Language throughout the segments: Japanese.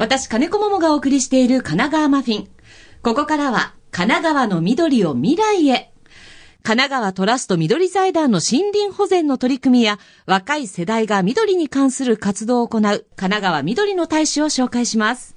私、金子桃がお送りしている神奈川マフィン。ここからは、神奈川の緑を未来へ。神奈川トラスト緑財団の森林保全の取り組みや、若い世代が緑に関する活動を行う神奈川緑の大使を紹介します。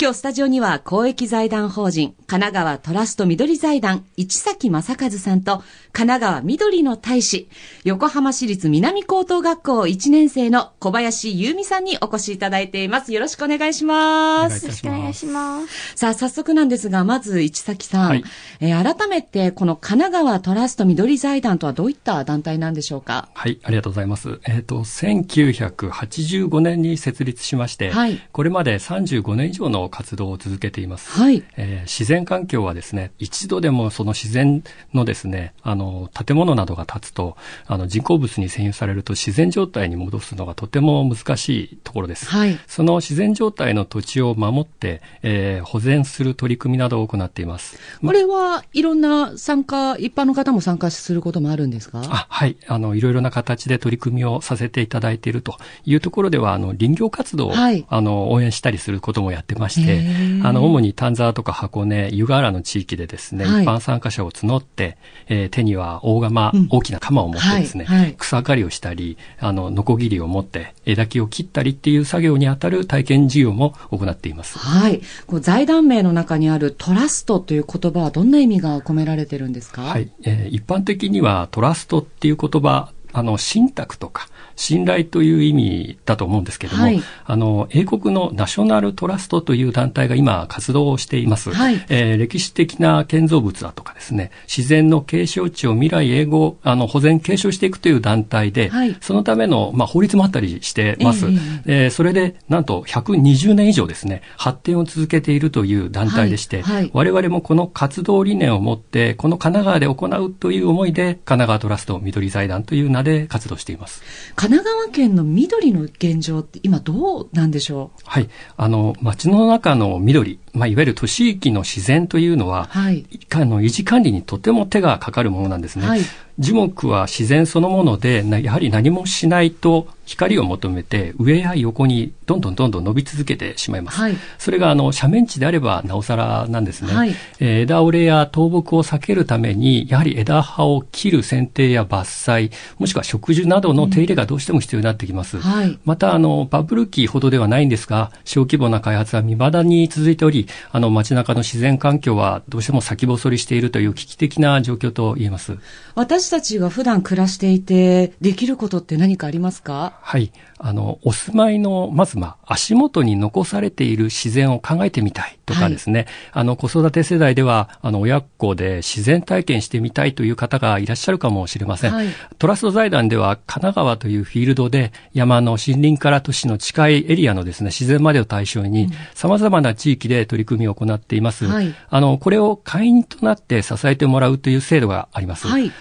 今日スタジオには公益財団法人神奈川トラスト緑財団市崎正和さんと神奈川緑の大使横浜市立南高等学校1年生の小林優美さんにお越しいただいています。よろしくお願いします。よろしくお願いします。さあ、早速なんですが、まず市崎さん、はい、えー、改めてこの神奈川トラスト緑財団とはどういった団体なんでしょうか？はい、ありがとうございます。えっ、ー、と、1985年に設立しまして、はい、これまで35年以上の活動を続けています。はい。えー、自然環境はですね、一度でもその自然のですね、あの、建物などが建つと、あの、人工物に占有されると自然状態に戻すのがとても難しいところです。はい。その自然状態の土地を守って、えー、保全する取り組みなどを行っています。これはいろんな参加、一般の方も参加することもあるんですか？あ、はい。あの、いろいろな形で取り組みをさせていただいているというところでは、あの、林業活動を、はい、あの、応援したりすることもやってまして、あの、主に丹沢とか箱根、湯河原の地域でですね、はい、一般参加者を募って、えー、手には大釜、うん、大きな釜を持ってですね、はいはい、草刈りをしたり、あの、ノコギリを持って枝木を切ったりっていう作業にあたる体験事業も行っています。はい。こう財団名の中にあるトラストという言葉はどんな意味が込められてるんですか？はい。えー、一般的にはトラストっていう言葉、あの、信託とか、信頼という意味だと思うんですけれども、はい、あの、英国のナショナルトラストという団体が今活動をしています。はい、えー、歴史的な建造物だとかですね、自然の継承地を未来英語、あの、保全継承していくという団体で、はい、そのための、まあ、法律もあったりしてます。えー、えー、それで、なんと120年以上ですね、発展を続けているという団体でして、はい、我々もこの活動理念を持って、この神奈川で行うという思いで、神奈川トラスト緑財団という名で活動しています。神奈川県の緑の現状って今どうなんでしょう？はい。あの、街の中の緑、まあ、いわゆる都市域の自然というのは、はい、あの維持管理にとても手がかかるものなんですね。はい、樹木は自然そのもので、やはり何もしないと光を求めて上や横にどんどんどんどん伸び続けてしまいます。はい、それがあの斜面地であればなおさらなんですね。はい、えー、枝折れや倒木を避けるために、やはり枝葉を切る剪定や伐採、もしくは植樹などの手入れがどうしても必要になってきます。うんはい、またあのバブル期ほどではないんですが、小規模な開発は未だに続いており、あの街中の自然環境はどうしても先細りしているという危機的な状況と言えます。私私たちが普段暮らしていてできることって何かありますか？はい。あの、お住まいの、まずまあ、足元に残されている自然を考えてみたいとかですね、はい、あの、子育て世代では、あの、親子で自然体験してみたいという方がいらっしゃるかもしれません。はい、トラスト財団では、神奈川というフィールドで、山の森林から都市の近いエリアのですね、自然までを対象に、様々な地域で取り組みを行っています。はい、あの、これを会員となって支えてもらうという制度があります。はい、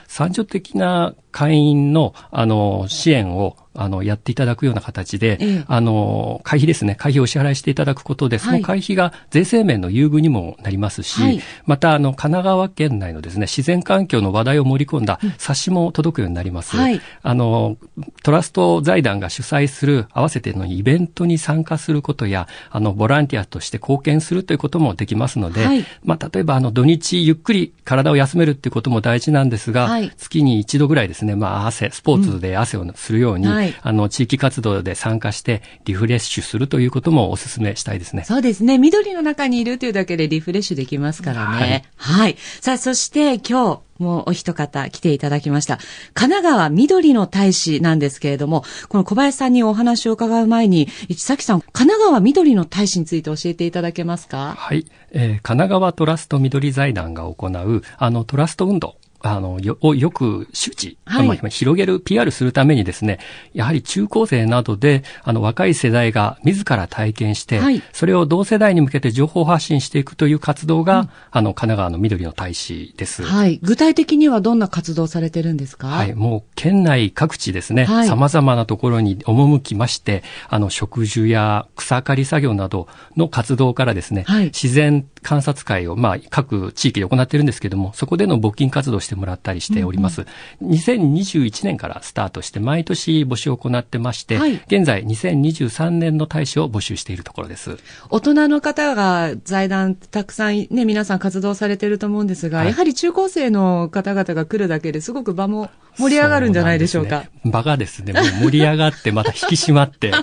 的な会員の、あの、支援をあの、やっていただくような形で、ええ、あの、会費ですね、会費をお支払いしていただくことで、その会費が税制面の優遇にもなりますし、はい、また、あの、神奈川県内のですね、自然環境の話題を盛り込んだ冊子も届くようになります。はい、あの、トラスト財団が主催する合わせてのイベントに参加することや、あの、ボランティアとして貢献するということもできますので、はい、まあ、例えば、あの、土日ゆっくり体を休めるっていうことも大事なんですが、月に一度ぐらいですね、まあ、汗、スポーツで汗をするように、うんあの、地域活動で参加してリフレッシュするということもお勧めしたいですね。そうですね。緑の中にいるというだけでリフレッシュできますからね。はい。はい、さあ、そして今日、もうお一方来ていただきました。神奈川緑の大使なんですけれども、この小林さんにお話を伺う前に、市崎さん、神奈川緑の大使について教えていただけますか？はい。えー、神奈川トラスト緑財団が行う、あの、トラスト運動。あの、よ、をよく周知、はい、広げる PR するためにですね、やはり中高生などで、あの、若い世代が自ら体験して、はい、それを同世代に向けて情報発信していくという活動が、うん、あの、神奈川の緑の大使です。はい。具体的にはどんな活動されてるんですか？はい。もう、県内各地ですね、はい、様々なところに赴きまして、あの、植樹や草刈り作業などの活動からですね、はい、自然観察会を、まあ、各地域で行っているんですけども、そこでの募金活動してもらったりしております。2021年からスタートして毎年募集を行ってまして、はい現在2023年の大使を募集しているところです。大人の方が財団たくさんね、皆さん活動されてると思うんですが、はいやはり中高生の方々が来るだけですごく場も盛り上がるんじゃないでしょうか。そなんですね場がですね、もう盛り上がって、また引き締まって、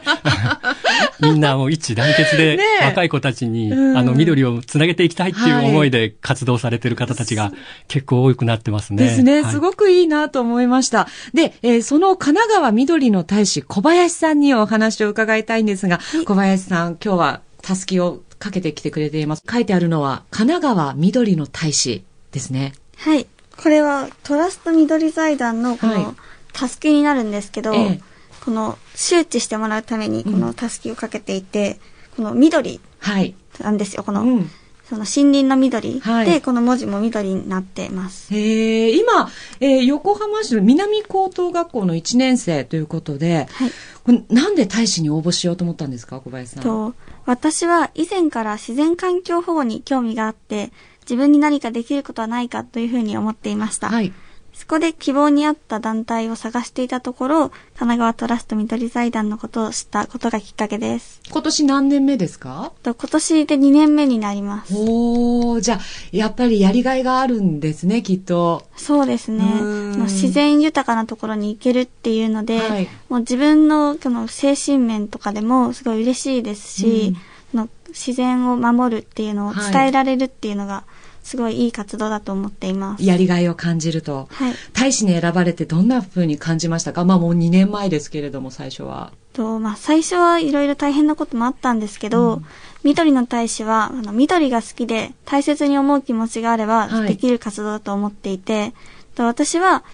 みんなもう一致団結で若い子たちに、うんあの、緑をつなげていきたいっていうはい思いで活動されてる方たちが結構多くなってますね。ですね。はいすごくいいなと思いました。で、えーその神奈川緑の大使小林さんにお話を伺いたいんですが、小林さん、今日はたすきをかけてきてくれています。書いてあるのは神奈川緑の大使ですね。はい。これはトラスト緑財団のこはいのタスキになるんですけど、ええこの周知してもらうためにこのタスキをかけていて、この緑はい。なんですよ。この、うん。その森林の緑、はいで、この文字も緑になってます。へえ、今、えー横浜市の南高等学校の1年生ということで、はい。これなんで大使に応募しようと思ったんですか、小林さん。と、私は以前から自然環境保護に興味があって、自分に何かできることはないかというふうに思っていました。はい。そこで希望に合った団体を探していたところ、神奈川トラスト緑財団のことを知ったことがきっかけです。今年何年目ですか？と今年で2年目になります。おー、じゃあ、やっぱりやりがいがあるんですね、きっと。そうですね。うーんの自然豊かなところに行けるっていうので、はいもう自分のこの精神面とかでもすごい嬉しいですし、の自然を守るっていうのをはい伝えられるっていうのがすごいいい活動だと思っています。やりがいを感じると。はい。大使に選ばれてどんな風に感じましたか？まあもう2年前ですけれども、最初は。と、まあ、最初はいろいろ大変なこともあったんですけど、緑の大使は、あの、緑が好きで大切に思う気持ちがあればはいできる活動だと思っていて、と私は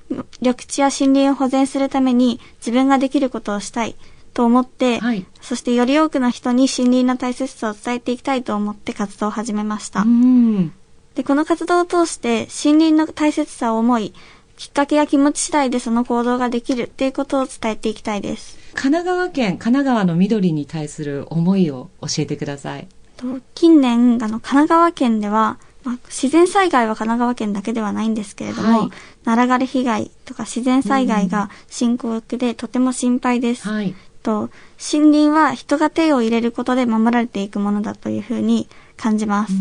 緑地や森林を保全するために自分ができることをしたいと思って、はい。そしてより多くの人に森林の大切さを伝えていきたいと思って活動を始めました。うん。で、この活動を通して森林の大切さを思い、きっかけや気持ち次第でその行動ができるっていうことを伝えていきたいです。神奈川県、神奈川の緑に対する思いを教えてください。と近年、あの、神奈川県では、まあ、自然災害は神奈川県だけではないんですけれども、はいナれ被害とか自然災害が深刻でとても心配です。はい。と森林は人が手を入れることで守られていくものだというふうに感じます。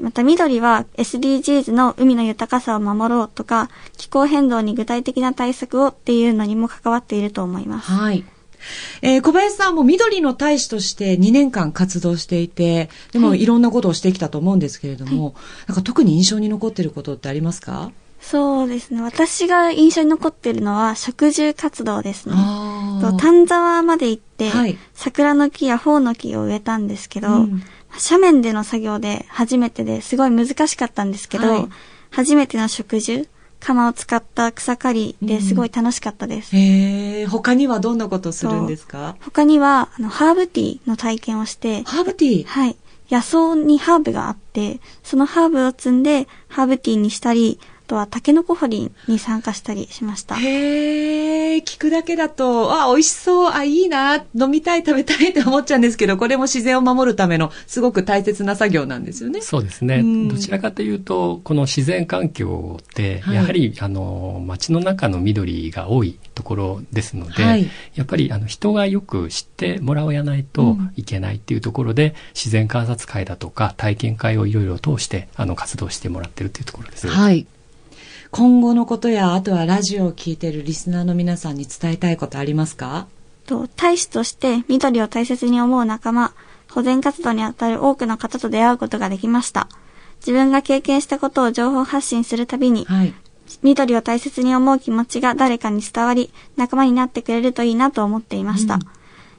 また緑は SDGs の海の豊かさを守ろうとか気候変動に具体的な対策をっていうのにも関わっていると思います。はい。えー小林さんも緑の大使として2年間活動していて、でもはいいろんなことをしてきたと思うんですけれども、なんか特に印象に残ってることってありますか？そうですね。私が印象に残っているのは植樹活動ですね。あと丹沢まで行って、はい桜の木やホウの木を植えたなですけど、うん斜面での作業で初めてですごい難しかったんですけど、はい初めての植樹、鎌を使った草刈りですごい楽しかったです。へえ、他にはどんなことをするんですか？他には、あの、ハーブティーの体験をして、ハーブティー？はい。野草にハーブがあって、そのハーブを摘んで、ハーブティーにしたり、あとはタケノコ掘りに参加したりしました。へえ、聞くだけだと、あ、美味しそう、あ、いいな、飲みたい、食べたいって思っちゃうんですけど、これも自然を守るためのすごく大切な作業なんですよね。そうですねうん。どちらかというと、この自然環境って、はいやはり、あの、街の中の緑が多いところですので、はいやっぱり、あの、人がよく知ってもらわないうとんいけないっていうところで、自然観察会だとか、体験会をいろいろ通して、あの、活動してもらってるっていうところです。はい。今後のことや、あとはラジオを聞いているリスナーの皆さんに伝えたいことありますか？と大使として緑を大切に思う仲間、保全活動にあたる多くの方と出会うことができました。自分が経験したことを情報発信するたびに、はい。緑を大切に思う気持ちが誰かに伝わり、仲間になってくれるといいなと思っていました。うん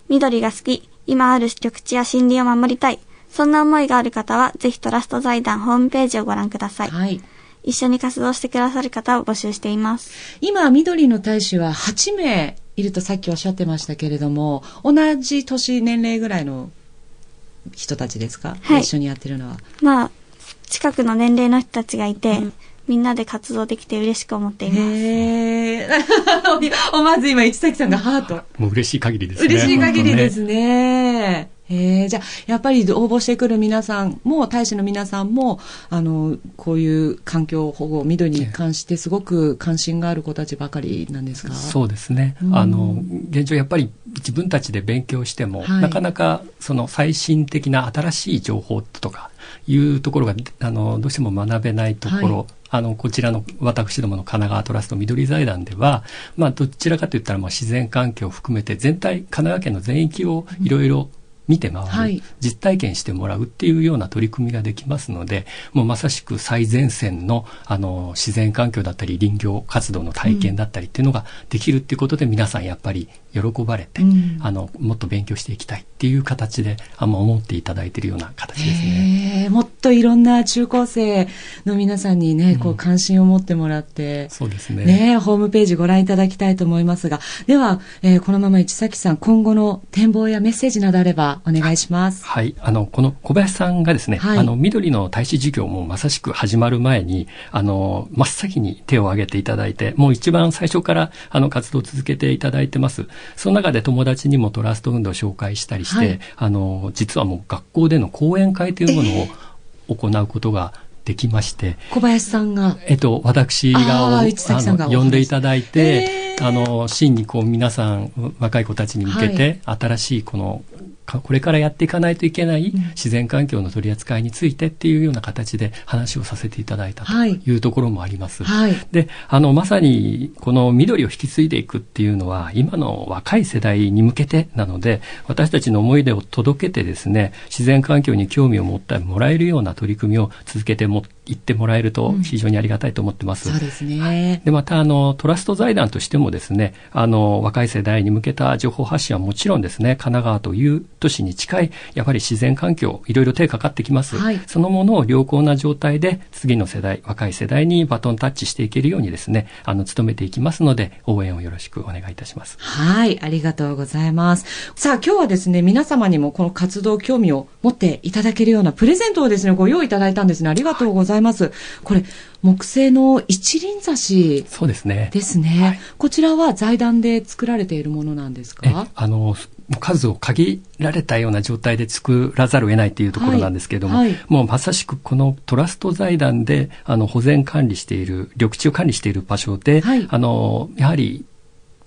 緑が好き、今ある緑地や森林を守りたい。そんな思いがある方は、ぜひトラスト財団ホームページをご覧ください。はい。一緒に活動してくださる方を募集しています。今、緑の大使は8名いるとさっきおっしゃってましたけれども、同じ年、年齢ぐらいの人たちですか、はい一緒にやってるのは。まあ、近くの年齢の人たちがいて、うんみんなで活動できて嬉しく思っています。へえ。まず今、市崎さんがハート。もう嬉しい限りですね。嬉しい限りで本すね。えー、じゃあ、やっぱり応募してくる皆さんも、大使の皆さんも、あの、こういう環境保護、緑に関してすごく関心がある子たちばかりなんですか？そうですね。うん、あの、現状やっぱり自分たちで勉強しても、はい、なかなかその最新的な新しい情報とかいうところが、あの、どうしても学べないところ、はい。あの、こちらの私どもの神奈川トラスト緑財団では、まあ、どちらかといったら、まあ、自然環境を含めて全体、神奈川県の全域をいろいろ見て回る、はい、実体験してもらうっていうような取り組みができますので、もうまさしく最前線のあの自然環境だったり林業活動の体験だったりっていうのができるっていうことで、皆さんやっぱり喜ばれて、うん、あのもっと勉強していきたいっていう形であの思っていただいているような形ですね。もっといろんな中高生の皆さんにね、こう関心を持ってもらって、うん、そうですね。ねホームページご覧いただきたいと思いますが、では、えー、このまま市崎さん今後の展望やメッセージなどあればお願いします。はい、あのこの小林さんがですね、はい、あの緑の大使事業もまさしく始まる前にあの真っ先に手を挙げていただいて、もう一番最初からあの活動を続けていただいてます。その中で友達にもトラスト運動を紹介したりして、はい、あの、実はもう学校での講演会というものを行うことができまして。小林さんが。えっと、私が、あの、呼んでいただいて、あの、真にこう皆さん、若い子たちに向けて、新しいこのこれからやっていかないといけない自然環境の取り扱いについてっていうような形で話をさせていただいたとい。うところもあります。はい、で、あの、まさにこの緑を引き継いでいくっていうのは今の若い世代に向けてなので、私たちの思い出を届けてですね、自然環境に興味を持ってもらえるような取り組みを続けても言ってもらえると非常にありがたいと思ってます。うん、そうですね。で、また、あの、トラスト財団としてもですね、あの、若い世代に向けた情報発信はもちろんですね、神奈川という都市に近い、やはり自然環境、いろいろ手かかってきます。はい、そのものを良好な状態で、次の世代、若い世代にバトンタッチしていけるようにですね、あの、努めていきますので、応援をよろしくお願いいたします。はい、ありがとうございます。さあ、今日はですね、皆様にもこの活動興味を持っていただけるようなプレゼントをですね、ご用意いただいたんですね。ありがとうございます。はい、これ、木製の一輪挿しそうですね。ですね、はい、こちらは財団で作られているものなんですか？あの、数を限られたような状態で作らざるを得ないというところなんですけれども、はい。はい、もうまさしくこのトラスト財団であの保全管理している、緑地を管理している場所で、あの、やはり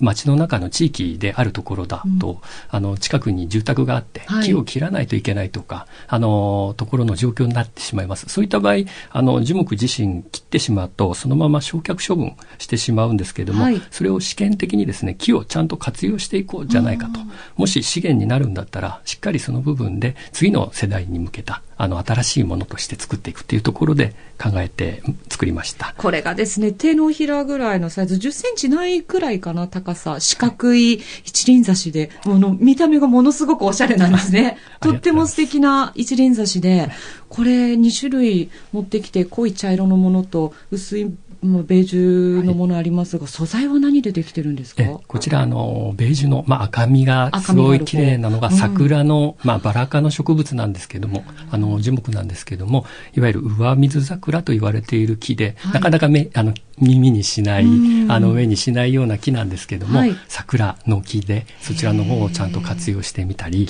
町の中の地域であるところだと、うん、あの近くに住宅があって、木を切らないといけないとか、あのところの状況になってしまいます。そういった場合、あの樹木自身切ってしまうと、そのまま焼却処分してしまうんですけれども、はい、それを試験的にですね、木をちゃんと活用していこうじゃないかと。もし資源になるんだったら、しっかりその部分で次の世代に向けたあの新しいものとして作っていくっていうところで考えて作りました。これがですね手のひらぐらいのサイズ10センチないくらいかな高さ四角い一輪挿しであの見た目がものすごくおしゃれなんですね。とっても素敵な一輪挿しでこれ2種類持ってきて濃い茶色のものと薄いもうベージュのものありますが、はい、素材は何でできてるんですか？こちら、あの、ベージュの、まあ、赤みがすごい綺麗なのが、桜の、うん、まあ、バラ科の植物なんですけども、あの、樹木なんですけども、いわゆる上水桜と言われている木で、はい、なかなかめ、あの、耳にしない、あの上にしないような木なんですけども、はい、桜の木でそちらの方をちゃんと活用してみたり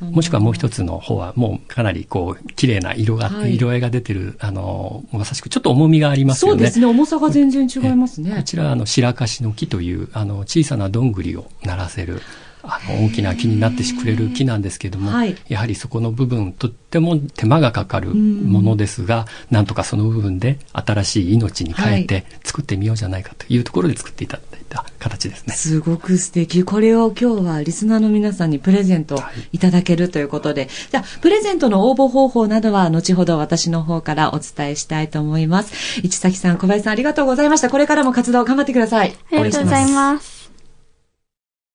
もしくはもう一つの方はもうかなりこう綺麗な色が、はい、色合いが出てるあのまさしくちょっと重みがありますよね。そうですね。重さが全然違いますね。こちらあの白樫の木というあの小さなどんぐりを鳴らせるあの大きな木になってくれる木なんですけども、はい、やはりそこの部分とっても手間がかかるものですが、んなんとかその部分で新しい命に変えて作ってみようじゃないかというところで作っていただいた形ですね。すごく素敵。これを今日はリスナーの皆さんにプレゼントいただけるということで、はい、じゃあプレゼントの応募方法などは後ほど私の方からお伝えしたいと思います。市崎さん、小林さんありがとうございました。これからも活動頑張ってください。ありがとうございます。